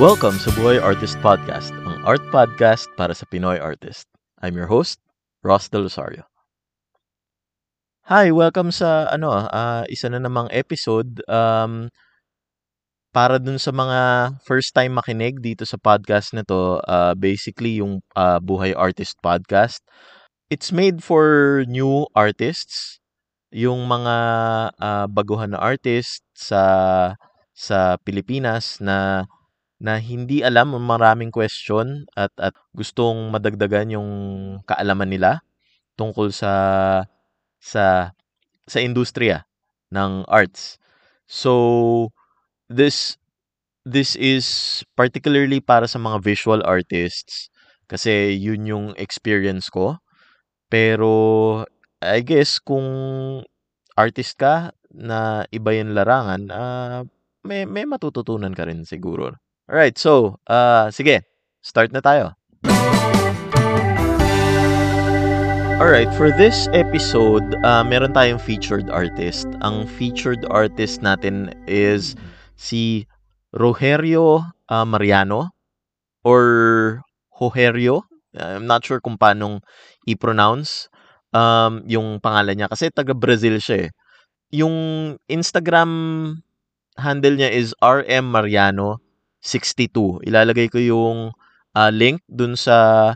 Welcome sa Buhay Artist Podcast, ang art podcast para sa Pinoy artist. I'm your host, Ross Del Rosario. Hi, welcome sa ano, ah, isa na namang episode um para dun sa mga first time makinig dito sa podcast na to, uh, basically yung uh, Buhay Artist Podcast. It's made for new artists, yung mga uh, baguhan na artist sa sa Pilipinas na na hindi alam maraming question at at gustong madagdagan yung kaalaman nila tungkol sa sa sa industriya ng arts. So this this is particularly para sa mga visual artists kasi yun yung experience ko. Pero I guess kung artist ka na iba yung larangan, uh, may may matututunan ka rin siguro. Alright, so uh, sige, start na tayo. Alright, for this episode, uh, meron tayong featured artist. Ang featured artist natin is si Rogerio uh, Mariano or Jogerio. I'm not sure kung paano i-pronounce um, yung pangalan niya kasi taga Brazil siya eh. Yung Instagram handle niya is RM Mariano 62. Ilalagay ko yung uh, link dun sa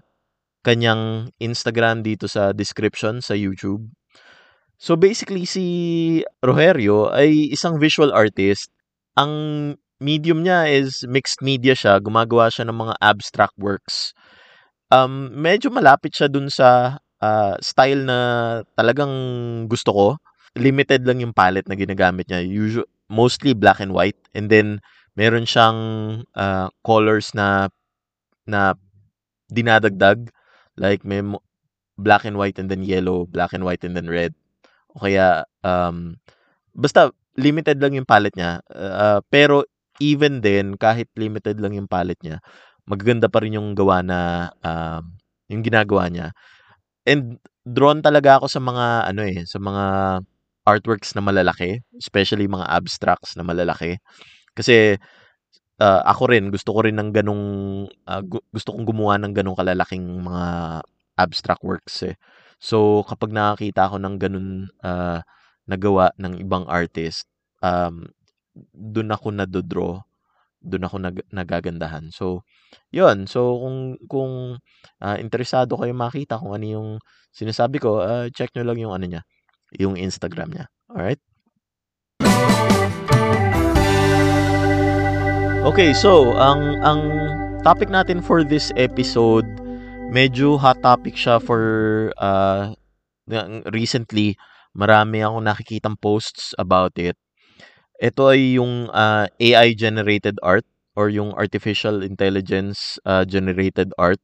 kanyang Instagram dito sa description sa YouTube. So basically si Rogerio ay isang visual artist ang medium niya is mixed media siya. Gumagawa siya ng mga abstract works. Um, medyo malapit siya dun sa uh, style na talagang gusto ko. Limited lang yung palette na ginagamit niya. Usually, mostly black and white. And then, meron siyang uh, colors na na dinadagdag. Like, may black and white and then yellow, black and white and then red. O kaya, um, basta, limited lang yung palette niya. Uh, pero even then, kahit limited lang yung palette niya, magaganda pa rin yung gawa na uh, yung ginagawa niya. And drawn talaga ako sa mga ano eh, sa mga artworks na malalaki, especially mga abstracts na malalaki. Kasi uh, ako rin gusto ko rin ng ganung uh, gu- gusto kong gumawa ng ganung kalalaking mga abstract works eh. So kapag nakakita ako ng ganun uh, nagawa ng ibang artist, um, doon ako nadodraw, doon ako nag, nagagandahan. So, yun. So, kung, kung uh, interesado kayo makita kung ano yung sinasabi ko, uh, check nyo lang yung ano niya, yung Instagram niya. Alright? Okay, so, ang, ang topic natin for this episode, medyo hot topic siya for uh, recently Marami akong nakikitang posts about it. Ito ay yung uh, AI generated art or yung artificial intelligence uh, generated art.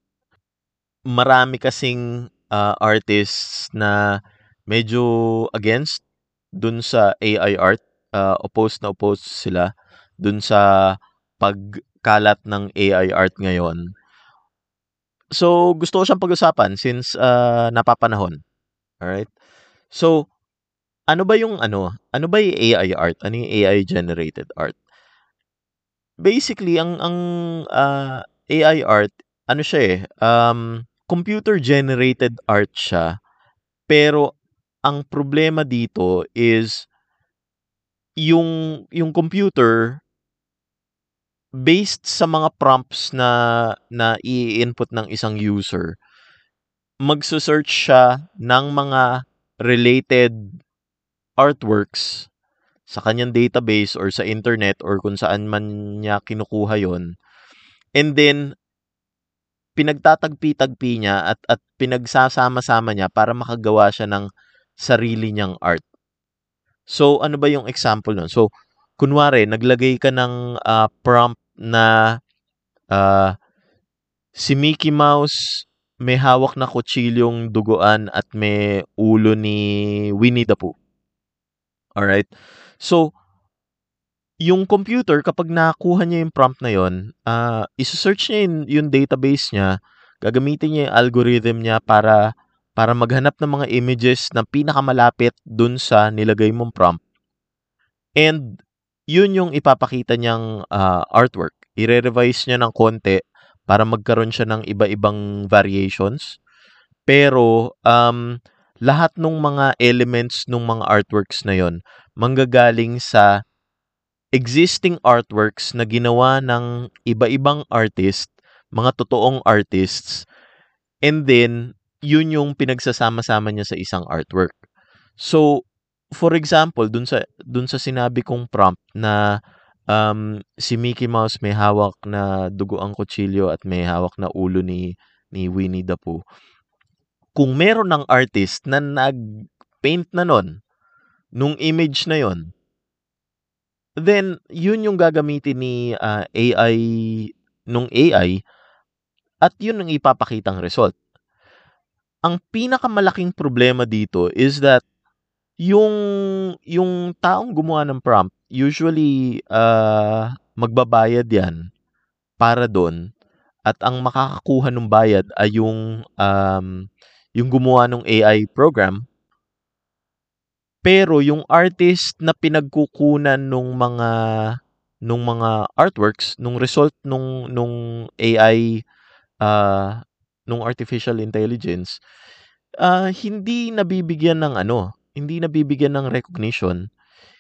Marami kasing uh, artists na medyo against dun sa AI art. Uh, opposed na opposed sila dun sa pagkalat ng AI art ngayon. So, gusto ko siyang pag-usapan since uh, napapanahon. Alright? So, ano ba yung ano, ano ba yung AI art? Ano yung AI generated art? Basically, ang ang uh, ah, AI art, ano siya eh, um, computer generated art siya. Pero ang problema dito is yung yung computer based sa mga prompts na na i-input ng isang user magso-search siya ng mga related artworks sa kanyang database or sa internet or kung saan man niya kinukuha yon and then pinagtatagpi-tagpi niya at at pinagsasama-sama niya para makagawa siya ng sarili niyang art. So ano ba yung example nun? So kunwari naglagay ka ng uh, prompt na uh, si Mickey Mouse may hawak na kutsilyong duguan at may ulo ni Winnie the Pooh. Alright? So, yung computer, kapag nakuha niya yung prompt na yon, uh, isa-search niya yung, yung database niya, gagamitin niya yung algorithm niya para para maghanap ng mga images na pinakamalapit dun sa nilagay mong prompt. And yun yung ipapakita niyang uh, artwork. ire-revise niya ng konti para magkaroon siya ng iba-ibang variations. Pero, um, lahat ng mga elements ng mga artworks na yon manggagaling sa existing artworks na ginawa ng iba-ibang artist, mga totoong artists, and then, yun yung pinagsasama-sama niya sa isang artwork. So, for example, dun sa dun sa sinabi kong prompt na um, si Mickey Mouse may hawak na dugo ang kutsilyo at may hawak na ulo ni ni Winnie the Pooh. Kung meron ng artist na nag-paint na nun, nung image na yon, then yun yung gagamitin ni uh, AI nung AI at yun ang ipapakitang result. Ang pinakamalaking problema dito is that yung yung taong gumawa ng prompt, usually, uh, magbabayad 'yan para do'n at ang makakakuha ng bayad ay yung, um, yung gumawa ng AI program. Pero yung artist na pinagkukunan nung mga nung mga artworks, nung result nung nung AI, uh, nung artificial intelligence, uh, hindi nabibigyan ng ano hindi nabibigyan ng recognition,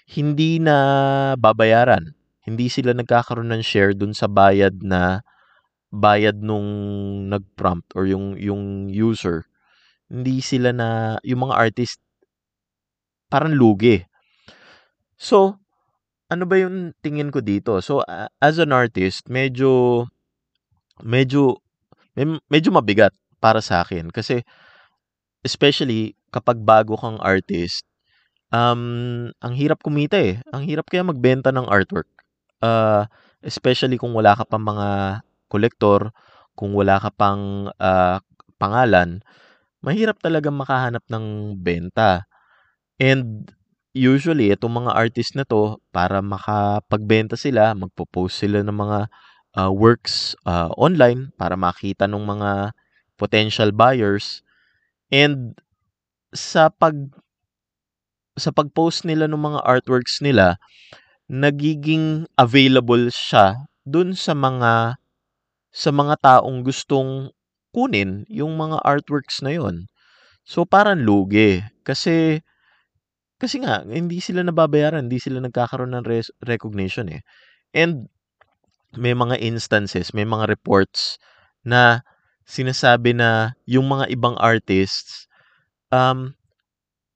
hindi na babayaran. Hindi sila nagkakaroon ng share dun sa bayad na bayad nung nag-prompt or yung yung user. Hindi sila na yung mga artist parang lugi. So, ano ba yung tingin ko dito? So, uh, as an artist, medyo medyo medyo mabigat para sa akin kasi especially kapag bago kang artist, um, ang hirap kumita eh. Ang hirap kaya magbenta ng artwork. Uh, especially kung wala ka pang mga kolektor, kung wala ka pang uh, pangalan, mahirap talaga makahanap ng benta. And usually, itong mga artist na to, para makapagbenta sila, magpo-post sila ng mga uh, works uh, online para makita ng mga potential buyers. And sa pag sa pag-post nila ng mga artworks nila, nagiging available siya dun sa mga sa mga taong gustong kunin yung mga artworks na yon. So parang lugi kasi kasi nga hindi sila nababayaran, hindi sila nagkakaroon ng res- recognition eh. And may mga instances, may mga reports na sinasabi na yung mga ibang artists um,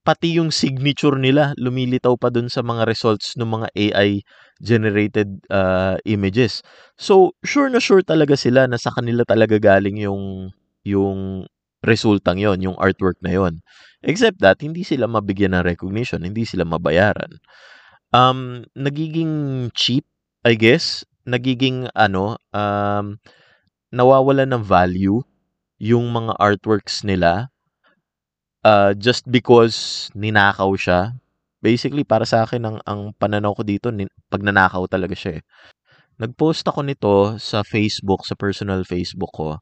pati yung signature nila lumilitaw pa dun sa mga results ng mga AI generated uh, images. So, sure na sure talaga sila na sa kanila talaga galing yung yung resultang yon, yung artwork na yon. Except that hindi sila mabigyan ng recognition, hindi sila mabayaran. Um, nagiging cheap, I guess, nagiging ano, um, nawawala ng value yung mga artworks nila uh, just because ninakaw siya, basically para sa akin ang ang pananaw ko dito nin, pagnanakaw talaga siya eh. Nag-post ako nito sa Facebook, sa personal Facebook ko.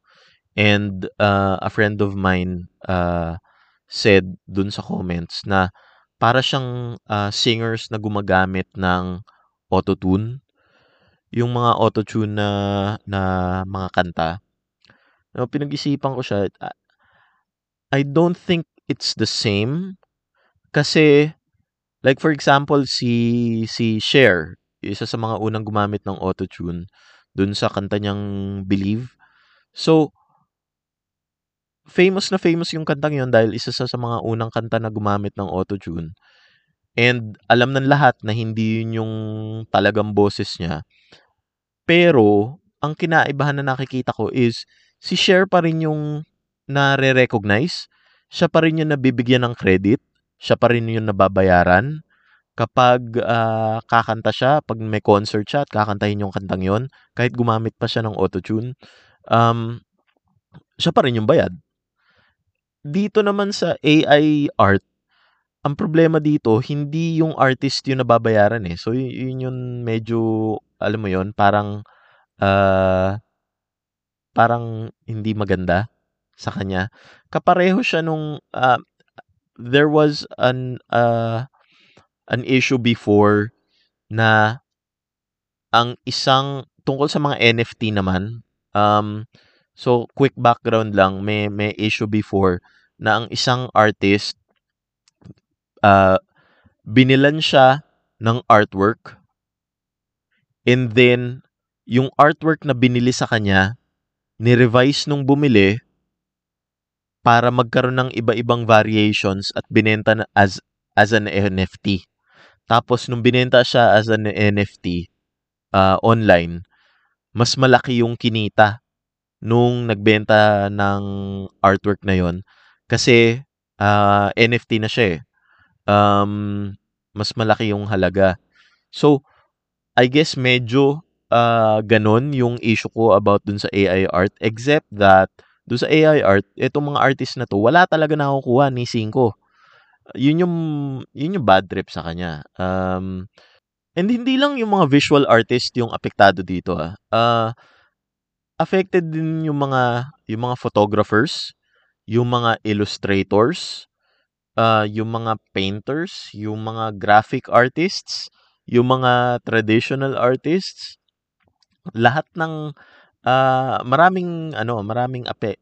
And uh, a friend of mine uh, said dun sa comments na para siyang uh, singers na gumagamit ng autotune. Yung mga autotune na, na mga kanta. No, pinag-isipan ko siya. I don't think it's the same kasi like for example si si Cher, isa sa mga unang gumamit ng autotune dun sa kanta niyang Believe. So famous na famous yung kantang yon dahil isa sa, sa mga unang kanta na gumamit ng autotune. And alam ng lahat na hindi yun yung talagang boses niya. Pero, ang kinaibahan na nakikita ko is, si Cher pa rin yung nare-recognize siya pa rin yung nabibigyan ng credit, siya pa rin yung nababayaran. Kapag uh, kakanta siya, pag may concert siya at kakantahin yung kantang yon, kahit gumamit pa siya ng autotune, um, siya pa rin yung bayad. Dito naman sa AI art, ang problema dito, hindi yung artist yung nababayaran eh. So, yun yung medyo, alam mo yon parang, uh, parang hindi maganda sa kanya. Kapareho siya nung uh, there was an uh, an issue before na ang isang tungkol sa mga NFT naman, um, so quick background lang, may may issue before na ang isang artist uh, binilan siya ng artwork and then yung artwork na binili sa kanya, ni-revise nung bumili para magkaroon ng iba-ibang variations at binenta na as as an NFT. Tapos nung binenta siya as an NFT uh, online, mas malaki yung kinita nung nagbenta ng artwork na yon kasi uh, NFT na siya eh. Um, mas malaki yung halaga. So, I guess medyo uh, ganon yung issue ko about dun sa AI art except that dun sa AI art, itong mga artist na to, wala talaga nakukuha ni Cinco. Yun yung yun yung bad trip sa kanya. Um, and hindi lang yung mga visual artist yung apektado dito ah. Uh, affected din yung mga yung mga photographers, yung mga illustrators, uh, yung mga painters, yung mga graphic artists, yung mga traditional artists, lahat ng uh, maraming ano, maraming ape,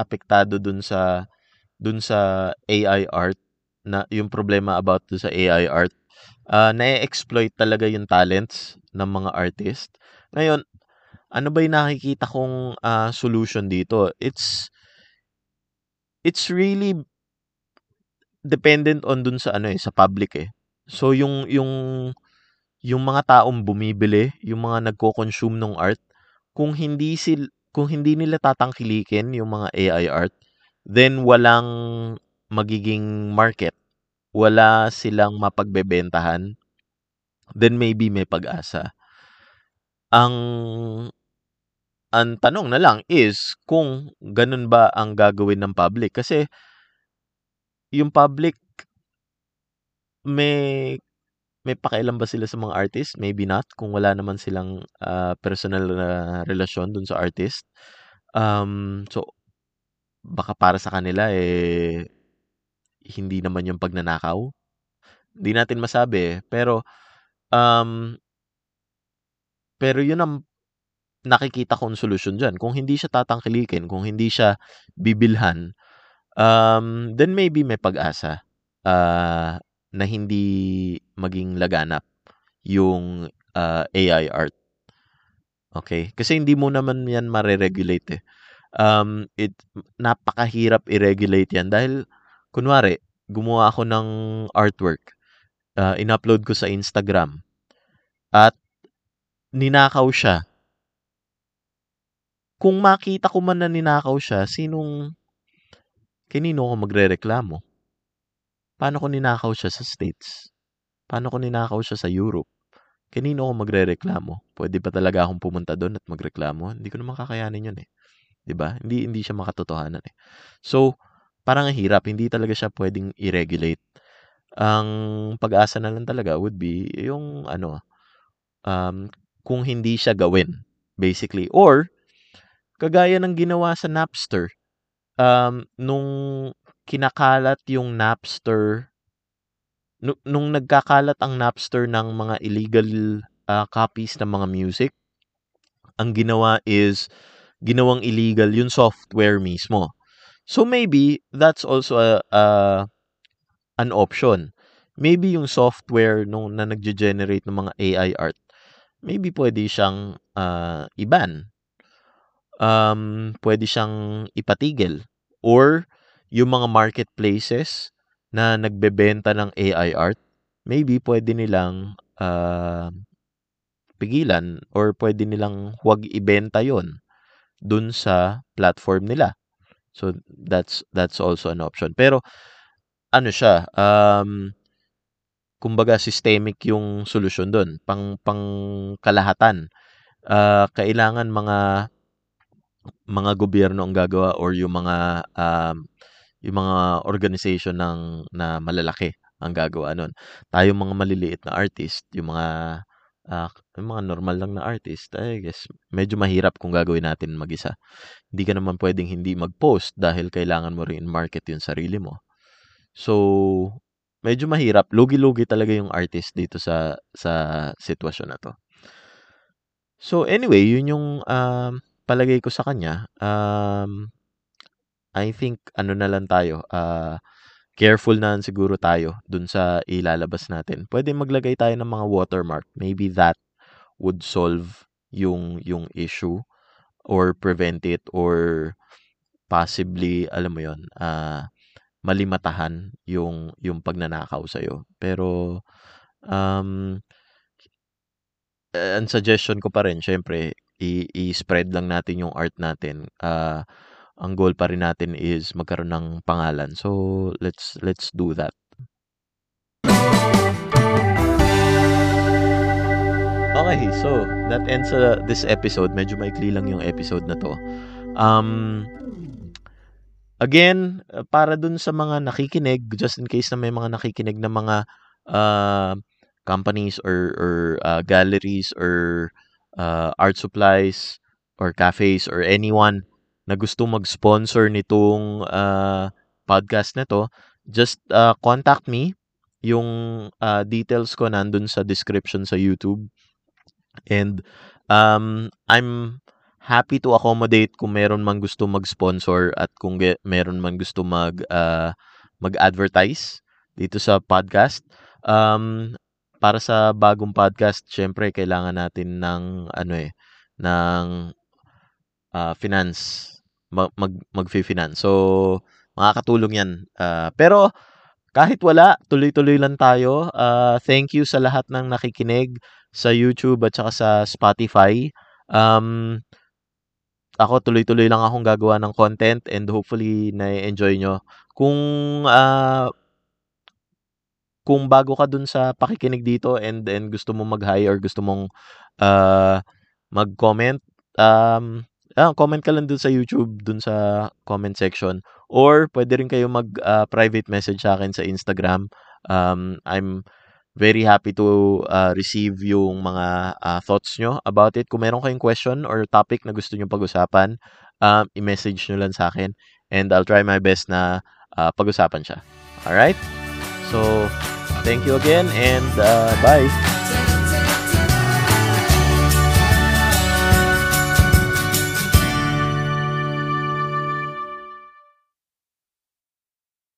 apektado dun sa dun sa AI art na yung problema about sa AI art, uh, na-exploit talaga yung talents ng mga artist. Ngayon, ano ba yung nakikita kong uh, solution dito? It's it's really dependent on dun sa ano eh, sa public eh. So yung yung yung mga taong bumibili, yung mga nagko-consume ng art, kung hindi sil kung hindi nila tatangkilikin yung mga AI art, then walang magiging market, wala silang mapagbebentahan, then maybe may pag-asa. Ang ang tanong na lang is kung ganun ba ang gagawin ng public. Kasi yung public may may pakialam ba sila sa mga artist? Maybe not kung wala naman silang uh, personal na relasyon dun sa artist. Um, so baka para sa kanila eh hindi naman yung pagnanakaw. Hindi natin masabi, pero um, pero yun ang nakikita kong solusyon diyan. Kung hindi siya tatangkilikin, kung hindi siya bibilhan, um, then maybe may pag-asa uh, na hindi maging laganap yung uh, AI art. Okay? Kasi hindi mo naman yan mare-regulate eh. Um, it, napakahirap i-regulate yan dahil kunwari, gumawa ako ng artwork, uh, in-upload ko sa Instagram, at ninakaw siya. Kung makita ko man na ninakaw siya, sinong, kanino ko magre-reklamo? Paano ko ninakaw siya sa States? Paano ko ninakaw siya sa Europe? Kanino ako magrereklamo? Pwede ba talaga akong pumunta doon at magreklamo? Hindi ko naman kakayanin yun eh. 'Di ba? Hindi hindi siya makatotohanan eh. So, parang ang hirap, hindi talaga siya pwedeng i-regulate. Ang pag-asa na lang talaga would be yung ano, um, kung hindi siya gawin, basically. Or, kagaya ng ginawa sa Napster, um, nung kinakalat yung Napster, nung, nagkakalat ang Napster ng mga illegal uh, copies ng mga music, ang ginawa is, ginawang illegal yung software mismo. So maybe that's also a, a an option. Maybe yung software nung na nagge-generate ng mga AI art, maybe pwede siyang uh, iban. Um, pwede siyang ipatigil. Or yung mga marketplaces na nagbebenta ng AI art, maybe pwede nilang uh, pigilan or pwede nilang huwag ibenta yon dun sa platform nila. So that's that's also an option. Pero ano siya, um, kumbaga systemic yung solusyon doon, pang pangkalahatan. Uh, kailangan mga mga gobyerno ang gagawa or yung mga um, yung mga organization ng na malalaki ang gagawa nun. Tayo mga maliliit na artist, yung mga uh, yung mga normal lang na artist, I guess medyo mahirap kung gagawin natin mag-isa. Hindi ka naman pwedeng hindi mag-post dahil kailangan mo rin market yung sarili mo. So, medyo mahirap. Lugi-lugi talaga yung artist dito sa sa sitwasyon na to. So anyway, yun yung, um, palagay ko sa kanya. Um, I think ano na lang tayo, ah, careful na siguro tayo dun sa ilalabas natin. Pwede maglagay tayo ng mga watermark. Maybe that would solve yung yung issue or prevent it or possibly, alam mo yun, ah, malimatahan yung yung pagnanakaw sa'yo. Pero, um ang suggestion ko pa rin siyempre i i-spread lang natin yung art natin. Ah, ang goal pa rin natin is magkaroon ng pangalan. So, let's let's do that. Okay, so that ends, uh, this episode. Medyo maikli lang yung episode na 'to. Um, again, para dun sa mga nakikinig, just in case na may mga nakikinig na mga, ah, companies or or, ah, galleries or, ah, art supplies or cafes or anyone na gustong mag-sponsor nitong, ah, podcast na 'to, just, ah, contact me. Yung, ah, details ko nandun sa description sa YouTube. And, um, I'm happy to accommodate kung meron mang gustong mag-sponsor at kung ge meron man gustong mag, ah, mag-advertise dito sa podcast. Um, para sa bagong podcast siyempre kailangan natin ng ano, eh, ng, ah, finance. Ma mag magfi-finance. So, makakatulong 'yan. Ah, pero kahit wala, tuloy-tuloy lang tayo. Ah, thank you sa lahat ng nakikinig sa YouTube at saka sa Spotify. Um, ako tuloy-tuloy lang akong gagawa ng content and hopefully na-e-enjoy niyo. Kung, ah kung bago ka dun sa pakikinig dito and then gusto mong mag-hi or gusto mong, ah, mag-comment, um, ah, comment ka lang dun sa YouTube, dun sa comment section or puwede rin kayong mag, ah, private message sa'kin sa Instagram. Um, I'm very happy to, ah, receive yung mga, ah, thoughts niyo about it. Kung meron kayong question or topic na gusto niyong pag-usapan, um, i-message niyo lang sa'kin and I'll try my best na, ah, pag-usapan siya. Alright? So, thank you again and, uh, bye.